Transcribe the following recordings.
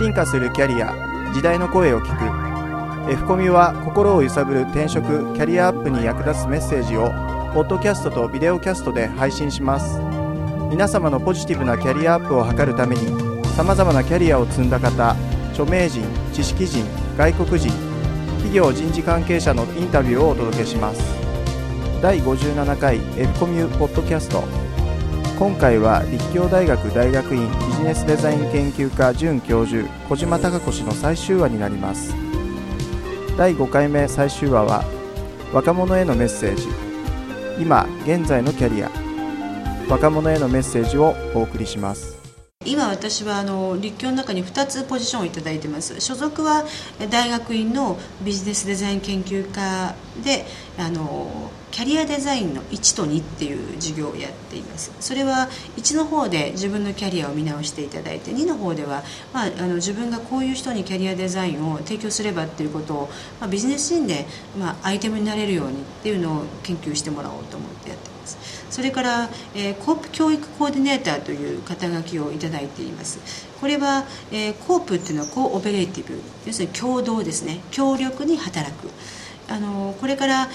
進化するキャリア時代の声を聞く。F コミは心を揺さぶる転職キャリアアップに役立つメッセージをポッドキャストとビデオキャストで配信します。皆様のポジティブなキャリアアップを図るためにさまざまなキャリアを積んだ方著名人知識人外国人企業人事関係者のインタビューをお届けします。第57回 F コミュポッドキャスト。今回は立教大学大学院ビジネスデザイン研究科准教授小島貴子氏の最終話になります。第5回目最終話は若者へのメッセージ。今現在のキャリア。若者へのメッセージをお送りします。今私はあの立教の中に2つポジションを頂いてます。所属は大学院のビジネスデザイン研究科であのキャリアデザインの1と2っていう授業をやっています。それは1の方で自分のキャリアを見直していただいて2の方では、まあ、あの自分がこういう人にキャリアデザインを提供すればっていうことを、まあ、ビジネスシーンで、まあ、アイテムになれるようにっていうのを研究してもらおうと思ってやってます。それから、えー、コープ教育コーディネーターという肩書きをいただいています。これは、えー、コープっていうのはコーオペレーティブ要するに共同ですね。協力に働く。あのこれから、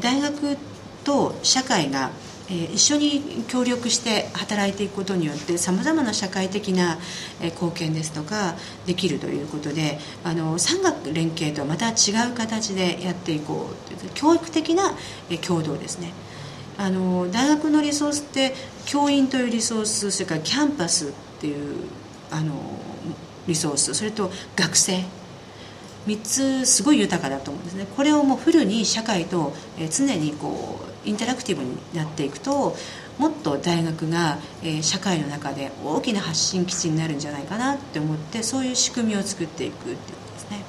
大学と社会が、一緒に協力して働いていくことによってさまざまな社会的な、貢献ですとかできるということであの産学連携とはまた違う形でやっていこうという教育的な、共同ですね。あの大学のリソースって教員というリソースそれからキャンパスっていうあのリソースそれと学生3つすごい豊かだと思うんですね。これをもうフルに社会と常にこうインタラクティブになっていくともっと大学が社会の中で大きな発信基地になるんじゃないかなって思ってそういう仕組みを作っていくっていうことですね。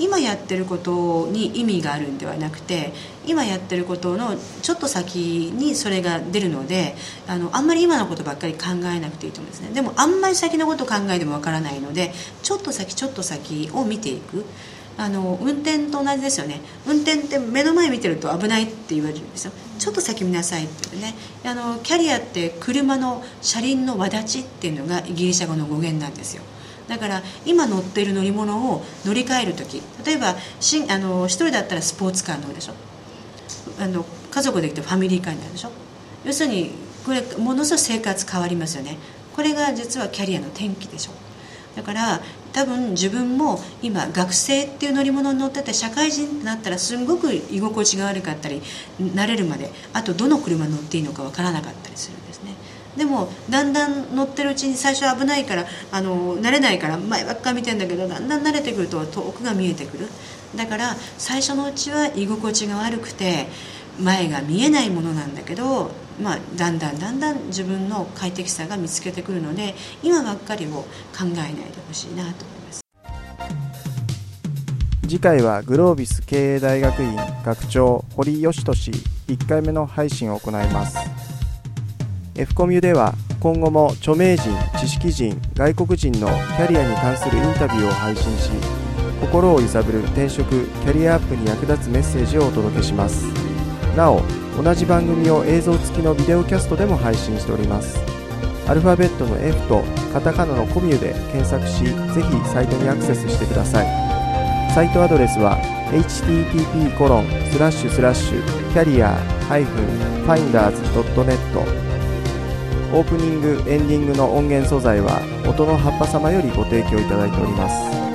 今やってることに意味があるんではなくて今やってることのちょっと先にそれが出るのであのあんまり今のことばっかり考えなくていいと思うんですね。でもあんまり先のこと考えてもわからないのでちょっと先ちょっと先を見ていく。あの運転と同じですよね。運転って目の前見てると危ないって言われるんですよ。ちょっと先見なさいっていうね。あのキャリアって車の車輪の輪立ちっていうのがギリシャ語の語源なんですよ。だから今乗ってる乗り物を乗り換える時例えばしあの1人だったらスポーツカーに乗るでしょ。あの家族で行ってファミリーカーになるでしょ。要するにこれものすごい生活変わりますよね。これが実はキャリアの転機でしょ。だから多分自分も今学生っていう乗り物に乗ってて社会人ってなったらすごく居心地が悪かったり慣れるまであとどの車乗っていいのかわからなかったりするでもだんだん乗ってるうちに最初危ないからあの慣れないから前ばっか見てんだけどだんだん慣れてくると遠くが見えてくる。だから最初のうちは居心地が悪くて前が見えないものなんだけど、まあ、だんだんだんだん自分の快適さが見つけてくるので今ばっかりを考えないでほしいなと思います。次回はグロービス経営大学院学長堀義俊。1回目の配信を行います。F コミュでは今後も著名人知識人外国人のキャリアに関するインタビューを配信し心を揺さぶる転職キャリアアップに役立つメッセージをお届けします。なお同じ番組を映像付きのビデオキャストでも配信しております。アルファベットの F とカタカナのコミュで検索しぜひサイトにアクセスしてください。サイトアドレスは http コロンスラッシュスラッシュキャリア -finders.net オープニングエンディングの音源素材は音の葉っぱ様よりご提供いただいております。